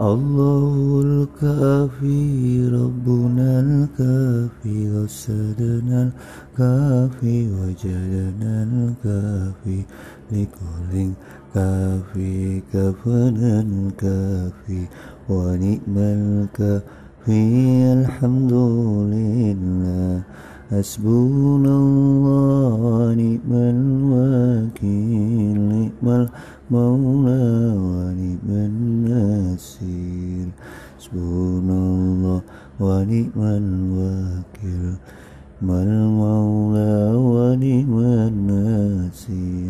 الله الكافي ربنا الكافي غسدنا الكافي وجدنا الكافي لكل كافي كفنا كافي ونعم الكافي الحمد لله. حسبنا الله ونعم الوكيل نعم المولى النصير حسبنا الله ونعم الوكيل نعم المولى ونعم النصير